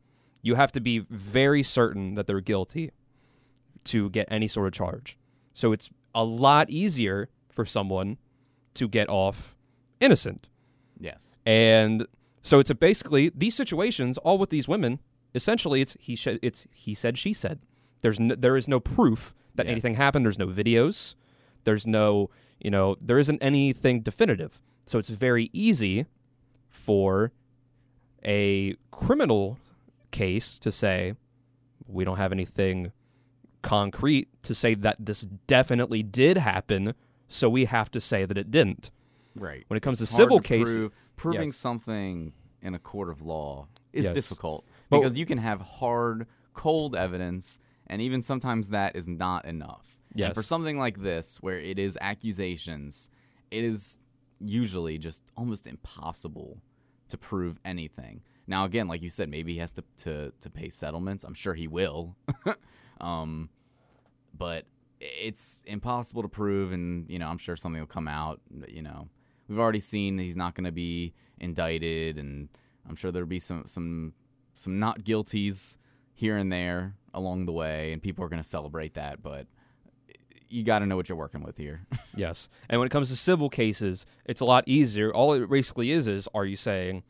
You have to be very certain that they're guilty to get any sort of charge. So it's a lot easier for someone to get off innocent. Yes. And so it's a basically these situations, all with these women, essentially it's he sh- it's he said she said. There's no, there is no proof that Yes. anything happened. There's no videos. There's no you know there isn't anything definitive. So it's very easy for a criminal case to say we don't have anything concrete to say that this definitely did happen. So we have to say that it didn't. Right. When it comes It's to civil cases, prove- proving Yes. something in a court of law is Yes. difficult But- because you can have hard, cold evidence, and even sometimes that is not enough. And for something like this, where it is accusations, it is usually just almost impossible to prove anything. Now, again, like you said, maybe he has to to, to pay settlements. I'm sure he will. um, but it's impossible to prove, and you know, I'm sure something will come out. You know, we've already seen that he's not going to be indicted, and I'm sure there'll be some some some not guilties here and there along the way, and people are going to celebrate that. But you got to know what you're working with here. Yes. And when it comes to civil cases, it's a lot easier. All it basically is is are you saying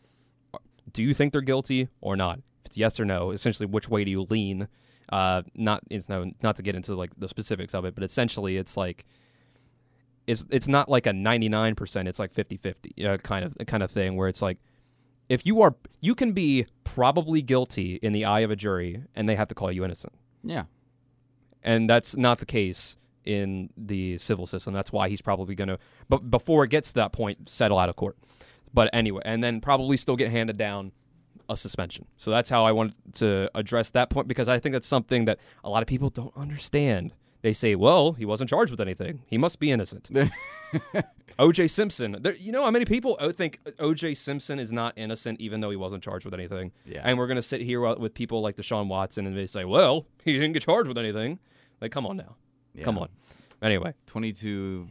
do you think they're guilty or not? If it's yes or no, essentially which way do you lean? Uh, not it's no not to get into like the specifics of it, but essentially it's like it's it's not like a 99%, it's like 50-50 uh, kind of kind of thing where it's like if you are you can be probably guilty in the eye of a jury and they have to call you innocent. yeah. And that's not the case in the civil system. That's why he's probably going to, but before it gets to that point, settle out of court. But anyway, and then probably still get handed down a suspension. So that's how I wanted to address that point because I think that's something that a lot of people don't understand. They say, well, he wasn't charged with anything. He must be innocent. OJ Simpson. There, you know how many people think OJ Simpson is not innocent even though he wasn't charged with anything? Yeah. And we're going to sit here with people like Deshaun Watson and they say, well, he didn't get charged with anything. Like, come on now. Come on. Anyway, 22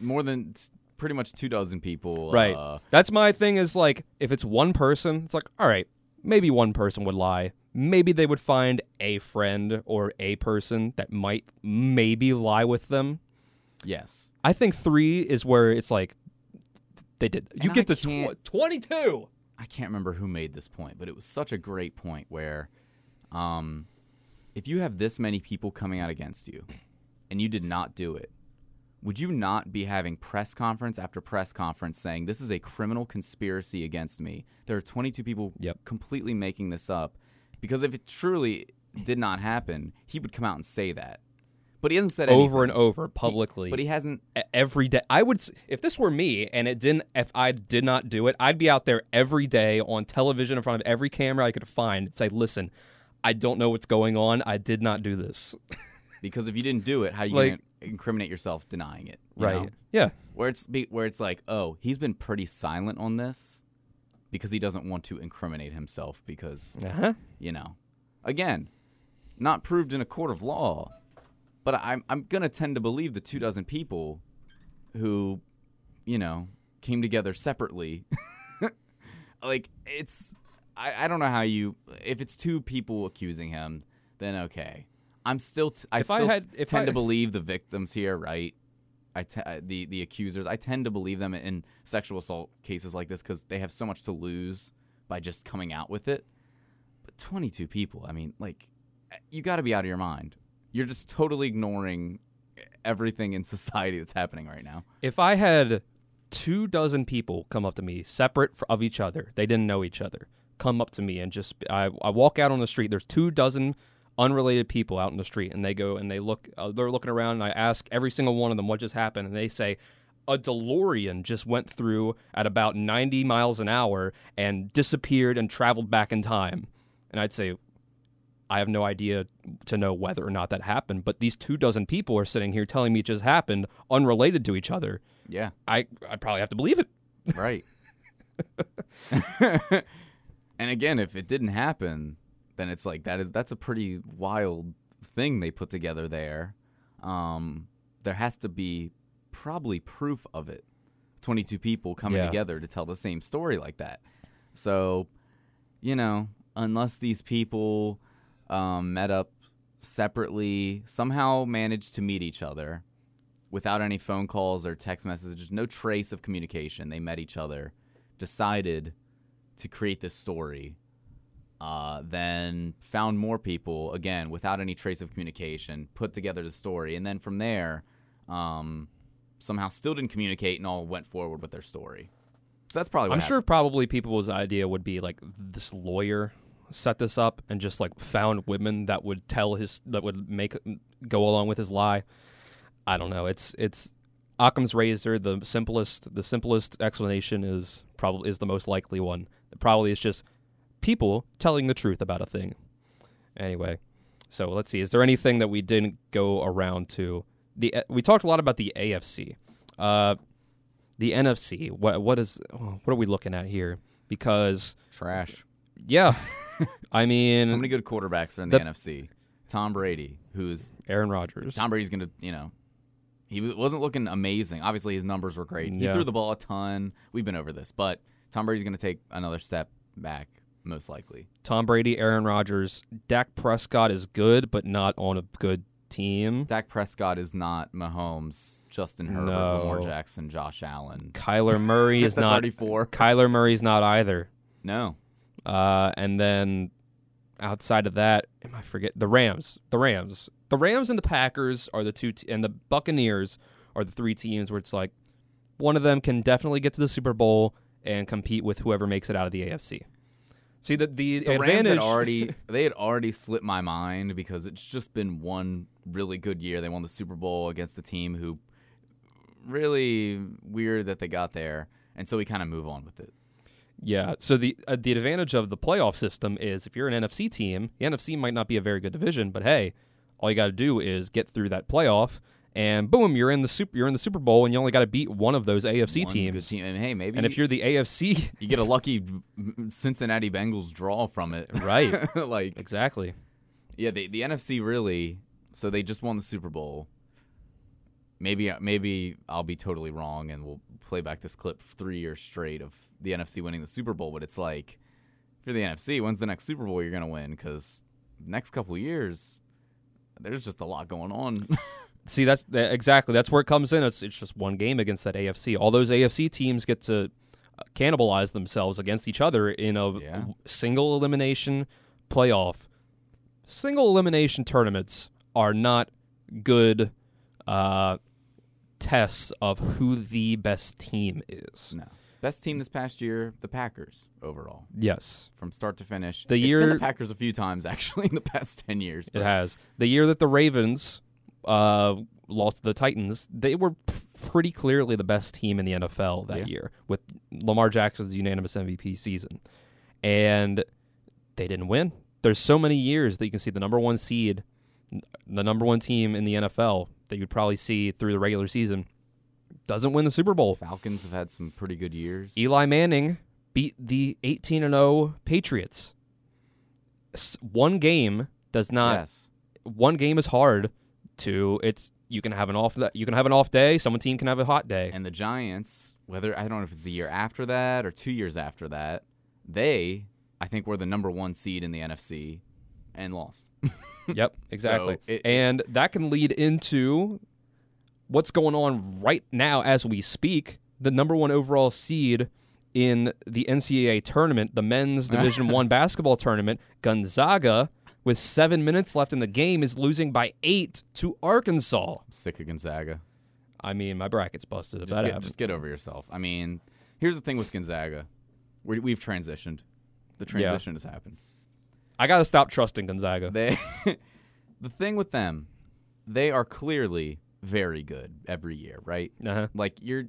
more than pretty much two dozen people right. uh, That's my thing is like, if it's one person, it's like, all right, maybe one person would lie. Maybe they would find a friend or a person that might maybe lie with them. yes I think three is where it's like, they did. You get I to tw- 22. i can't remember who made this point but it was such a great point where um, if you have this many people coming out against you and you did not do it would you not be having press conference after press conference saying this is a criminal conspiracy against me there are 22 people Yep. completely making this up because if it truly did not happen he would come out and say that but he hasn't said it Over and over publicly. but he hasn't every day. I would if this were me and it didn't if I did not do it, I'd be out there every day on television in front of every camera I could find and say, "Listen, I don't know what's going on. I did not do this." because if you didn't do it, how you Like- gonna incriminate yourself denying it? you right. know? Yeah. Where it's be, where it's like, oh, he's been pretty silent on this because he doesn't want to incriminate himself because Uh-huh. you know, again, not proved in a court of law. But I'm I'm gonna tend to believe the two dozen people who, you know, came together separately. like it's I, I don't know how you if it's two people accusing him, then okay. I'm still t- I If I still had- if tend I- to believe the victims here, right? I uh, the the accusers. I tend to believe them in sexual assault cases like this because they have so much to lose by just coming out with it. But 22 people, I mean, like, you got to be out of your mind. You're just totally ignoring everything in society that's happening right now. If I had two dozen people come up to me, separate of each other, they didn't know each other, come up to me and just, I, I walk out on the street. There's two dozen unrelated people out in the street, and they go and they look, uh, they're looking around, and I ask every single one of them what just happened, and they say, a DeLorean just went through at about 90 miles an hour and disappeared and traveled back in time. And I'd say, I have no idea to know whether or not that happened, but these two dozen people are sitting here telling me it just happened, unrelated to each other. Yeah, I I'd probably have to believe it. right. and again, if it didn't happen, then it's like that is that's a pretty wild thing they put together there. Um, there has to be probably proof of it. 22 people coming Yeah. together to tell the same story like that. So, you know, unless these people um, met up separately, somehow managed to meet each other without any phone calls or text messages, no trace of communication, they met each other, decided to create this story, uh, then found more people, again, without any trace of communication, put together the story, and then from there, um, somehow still didn't communicate and all went forward with their story. So that's probably what I'm happened. sure probably people's idea would be like this lawyer set this up and just like found women that would tell his that would make go along with his lie. I don't know. It's it's Occam's razor. The simplest the simplest explanation is probably is the most likely one. It probably is just people telling the truth about a thing. Anyway, so let's see. Is there anything that we didn't go around to? The we talked a lot about the AFC. Uh, the NFC. What what is what are we looking at here? Because Trash. yeah, I mean, How many good quarterbacks are in the, The- NFC? Tom Brady, who's Aaron Rodgers. Tom Brady's gonna, you know, he wasn't looking amazing. Obviously, his numbers were great. He threw the ball a ton. We've been over this, but Tom Brady's gonna take another step back, most likely. Tom Brady, Aaron Rodgers, Dak Prescott is good, but not on a good team. Dak Prescott is not Mahomes, Justin Herbert, No. Lamar Jackson, Josh Allen. Kyler Murray is not. already four. Kyler Murray's not either. No, Uh, and then outside of that, am I forget the Rams? The Rams, the Rams and the Packers are the two, t- and the Buccaneers are the three teams where it's like one of them can definitely get to the Super Bowl and compete with whoever makes it out of the AFC. See the the, the Rams advantage had already they had already slipped my mind because it's just been one really good year. They won the Super Bowl against the team who really weird that they got there, and so we kind of move on with it. Yeah. So the uh, the advantage of the playoff system is if you're an NFC team, the NFC might not be a very good division, but hey, all you got to do is get through that playoff, and boom, you're in the super you're in the Super Bowl, and you only got to beat one of those AFC One good teams. team. and hey, maybe And if you're the AFC, you get a lucky Cincinnati Bengals draw from it, Right. like exactly. yeah, the the NFC really. So they just won the Super Bowl. Maybe maybe I'll be totally wrong, and we'll play back this clip three years straight of the NFC winning the Super Bowl. But it's like, for the NFC, when's the next Super Bowl you're gonna win? Because next couple years, there's just a lot going on. See, that's that, exactly that's where it comes in. It's it's just one game against that AFC. All those AFC teams get to uh, cannibalize themselves against each other in a Yeah. single elimination playoff. Single elimination tournaments are not good uh, tests of who the best team is. no, best team this past year, the Packers overall, Yes, from start to finish. The It's been year- the Packers a few times actually in the past ten years. it has. The year that the Ravens uh, lost to the Titans, they were pretty clearly the best team in the NFL that Yeah. year with Lamar Jackson's unanimous MVP season. And they didn't win. There's so many years that you can see the number one seed, the number one team in the NFL that you'd probably see through the regular season, doesn't win the Super Bowl. Falcons have had some pretty good years. Eli Manning beat the 18 and 0 Patriots. One game does not yes. one game is hard to it's you can have an off you can have an off day someone team can have a hot day And the Giants, whether I don't know if it's the year after that or two years after that, they I think were the number one seed in the NFC and lost. yep exactly So it- and that can lead into what's going on right now as we speak the number one overall seed in the ncaa tournament the men's division one basketball tournament gonzaga with seven minutes left in the game is losing by eight to arkansas I'm sick of Gonzaga. i mean my bracket's busted Just get, just get over yourself. I mean, here's the thing with Gonzaga. we we've transitioned. The transition has happened. i gotta stop trusting gonzaga They, the thing with them, they are clearly very good every year, right? uh-huh Like you're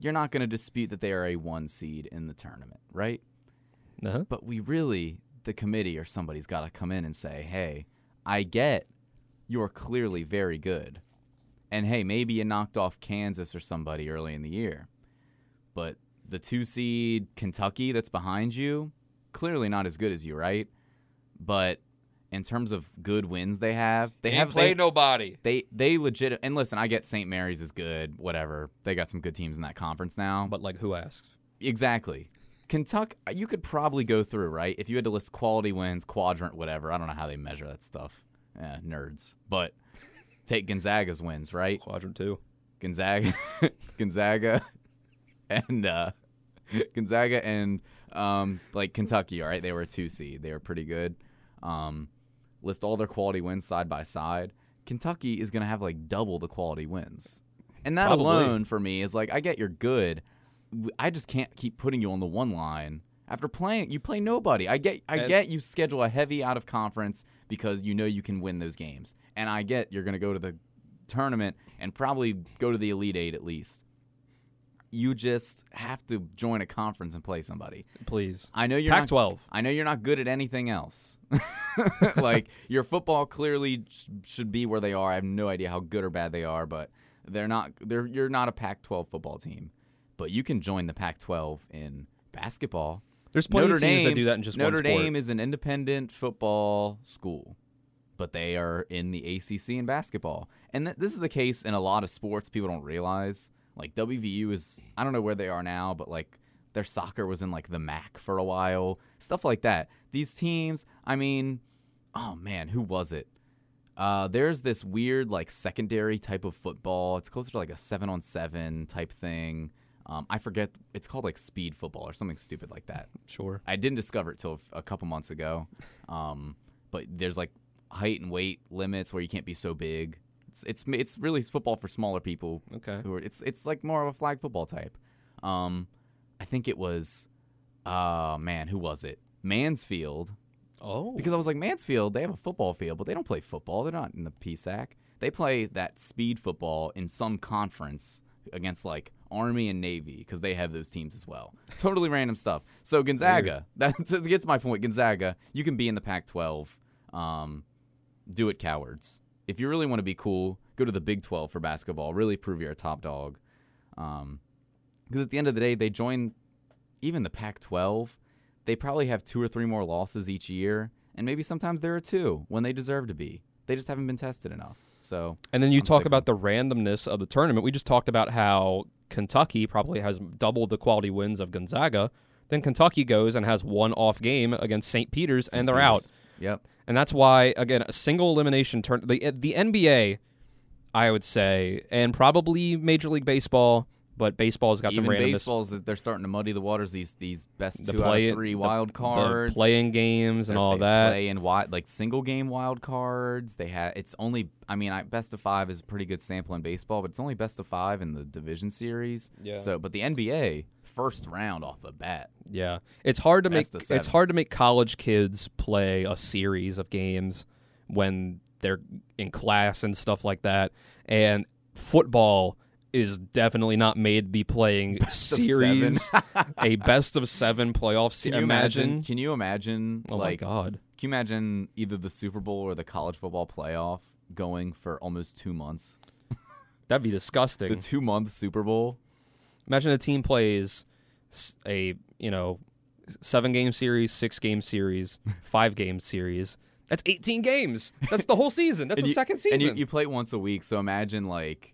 you're not going to dispute that they are a one seed in the tournament, right? uh-huh But we really, the committee or somebody's got to come in and say, hey, I get you're clearly very good. And hey, maybe you knocked off Kansas or somebody early in the year. But the two seed Kentucky that's behind you, clearly not as good as you, right? But in terms of good wins they have, they have they, nobody. they they legit and listen, I get St. Mary's is good, whatever. They got some good teams in that conference now. But like, who asked? Exactly. Kentucky, you could probably go through, right? If you had to list quality wins, quadrant, whatever. I don't know how they measure that stuff. Eh, nerds. But take Gonzaga's wins, right? Quadrant two. Gonzaga, Gonzaga, and uh, Gonzaga and um, like Kentucky. All right, they were a two seed. They were pretty good. Um, list all their quality wins side by side. Kentucky is gonna have like double the quality wins, and that Probably. alone for me is like I get you're good. I just can't keep putting you on the one line. After playing, you play nobody. I get, I And- get you schedule a heavy out of conference because you know you can win those games, and I get you're going to go to the tournament and probably go to the Elite Eight at least. You just have to join a conference and play somebody. Please. I know you're not. Pac-12. I know you're not good at anything else. like your football clearly sh- should be where they are. I have no idea how good or bad they are, but they're not. They're you're not a Pac-12 football team. but you can join the Pac-12 in basketball. There's plenty Notre of teams Dame that do that in just Notre one sport. Dame is an independent football school, but they are in the ACC in basketball, and th- this is the case in a lot of sports. People don't realize. Like WVU is, I don't know where they are now, but like their soccer was in like the MAC for a while, stuff like that. These teams, I mean, oh man, who was it? Uh, there's this weird like secondary type of football. It's closer to like a seven on seven type thing. Um, I forget. It's called like speed football or something stupid like that. Sure. I didn't discover it till a couple months ago. Um, but there's like height and weight limits where you can't be so big. It's it's it's really football for smaller people. Okay. Who are, it's it's like more of a flag football type. Um, I think it was, uh, man, who was it? Mansfield. Oh. Because I was like, Mansfield, they have a football field, but they don't play football. They're not in the PSAC. They play that speed football in some conference against like Army and Navy because they have those teams as well. Totally random stuff. So Gonzaga, that to get to my point, Gonzaga, you can be in the Pac-12. Um, do it, cowards. If you really want to be cool, go to the Big 12 for basketball. Really prove you're a top dog. Um, because at the end of the day, they join even the Pac-12. They probably have two or three more losses each year, and maybe sometimes there are two when they deserve to be. They just haven't been tested enough. So And then you I'm talk about the randomness of the tournament. We just talked about how Kentucky probably has doubled the quality wins of Gonzaga. Then Kentucky goes and has one off game against St. Peter's, and they're out. Yep. And that's why, again, a single elimination turn. The eh, the NBA, I would say, and probably Major League Baseball, but baseball's got Even some randomness. baseballs, they're starting to muddy the waters. These these best The two play- out of three the- wild cards, the playing games and all that. Play in wild, like single game wild cards. They have. It's only. I mean, I, best of five is a pretty good sample in baseball, but it's only best of five in the division series. Yeah. So, but the NBA first round off the bat. Yeah, it's hard to make it's hard to make college kids play a series of games when they're in class and stuff like that. And football is definitely not made to be playing of series, a best of seven playoff Can series. you imagine? Imagine, Can you imagine? oh like, my god, can you imagine either the Super Bowl or the college football playoff going for almost two months? that'd be disgusting. The two month Super Bowl. Imagine a team plays a you know seven game series, six game series, five game series. That's eighteen games. That's the whole season. That's you- second season. And you, you play once a week, so imagine like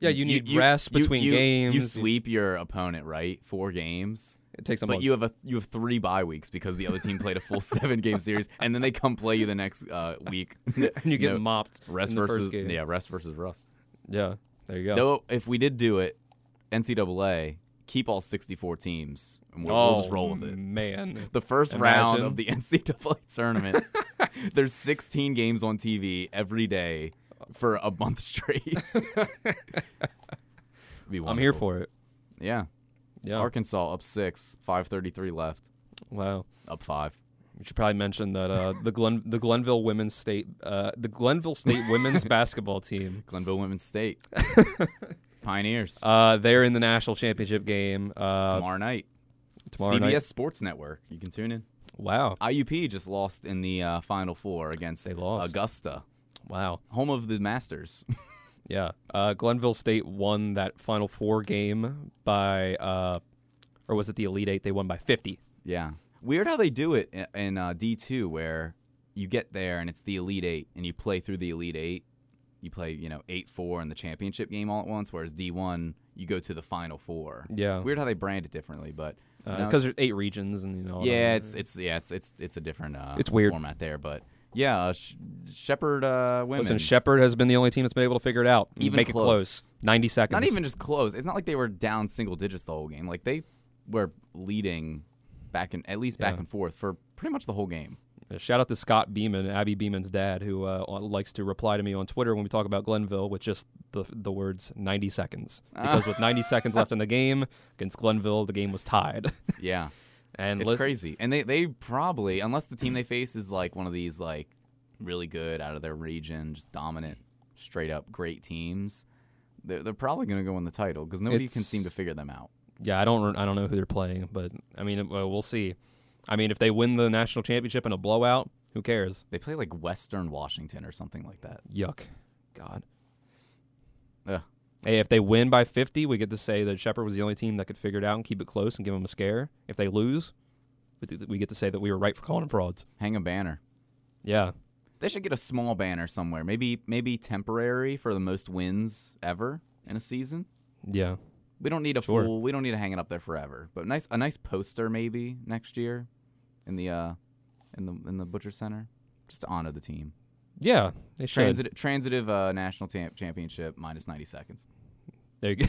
Yeah, you need rest between you, games. You sweep your opponent, right? Four games. it takes a But month. you have a you have three bye weeks because the other team played a full seven game series, and then they come play you the next uh, week. and you get know, mopped. rest versus yeah, rest versus rust. Yeah, there you go. Though if we did do it, NCAA keep all sixty four teams, and we'll, oh we'll just roll with it. man. The first round of the NCAA tournament, there's 16 games on TV every day for a month straight. I'm here for it. Yeah. Yeah. Arkansas up six, 5:33 left, wow. up five. We should probably mention that uh, the Glen the Glenville women's state uh, the Glenville State women's basketball team. Glenville Women's State, Pioneers Uh, they're in the national championship game uh, tomorrow night. tomorrow CBS night. Sports Network. You can tune in. Wow, IUP just lost in the uh, Final Four against They lost. Augusta, wow. home of the Masters. Yeah, uh, Glenville State won that Final Four game by, uh, or was it the Elite Eight? They won by 50. Yeah. Weird how they do it in, in uh, D2 where you get there and it's the Elite 8 and you play through the Elite 8. You play, you know, 8-4 in the championship game all at once whereas D1 you go to the final 4. Yeah, Weird how they brand it differently, but because there's eight regions and you know. yeah, that. it's it's yeah, it's it's it's a different uh It's weird. format there, but yeah, uh, Sh- Shepherd uh women Listen, Shepherd has been the only team that's been able to figure it out. Even make it close. close. 90 seconds. not even just close. It's not like they were down single digits the whole game. Like they were leading back and at least back Yeah. and forth for pretty much the whole game. Shout out to Scott Beeman, Abby Beeman's dad, who uh, likes to reply to me on Twitter when we talk about Glenville with just the the words 90 seconds. Because with 90 seconds left in the game against Glenville, the game was tied. Yeah. and It's crazy. And they, they probably, unless the team they face is like one of these like really good out of their region, just dominant, straight up great teams, they're, they're probably going to go win the title because nobody can seem to figure them out. Yeah, I don't I don't know who they're playing, but I mean, uh, we'll see. I mean, if they win the national championship in a blowout, who cares? They play like Western Washington or something like that. Yuck. God. Ugh. Hey, if they win by 50, we get to say that Shepherd was the only team that could figure it out and keep it close and give them a scare. If they lose, we- we get to say that we were right for calling them frauds. Hang a banner. Yeah. They should get a small banner somewhere. Maybe maybe temporary for the most wins ever in a season. Yeah. We don't need a Sure. full. We don't need to hang it up there forever. But nice a nice poster maybe next year in the uh in the in the Butcher Center just to honor the team. Yeah. They should. Transit, transitive uh, national tam- championship minus 90 seconds. There you go.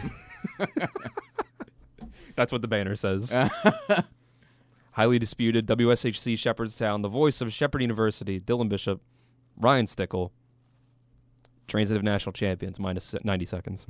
That's what the banner says. Highly disputed WSHC Shepherdstown, the voice of Shepherd University, Dylan Bishop, Ryan Stickle, transitive national champions, minus 90 seconds.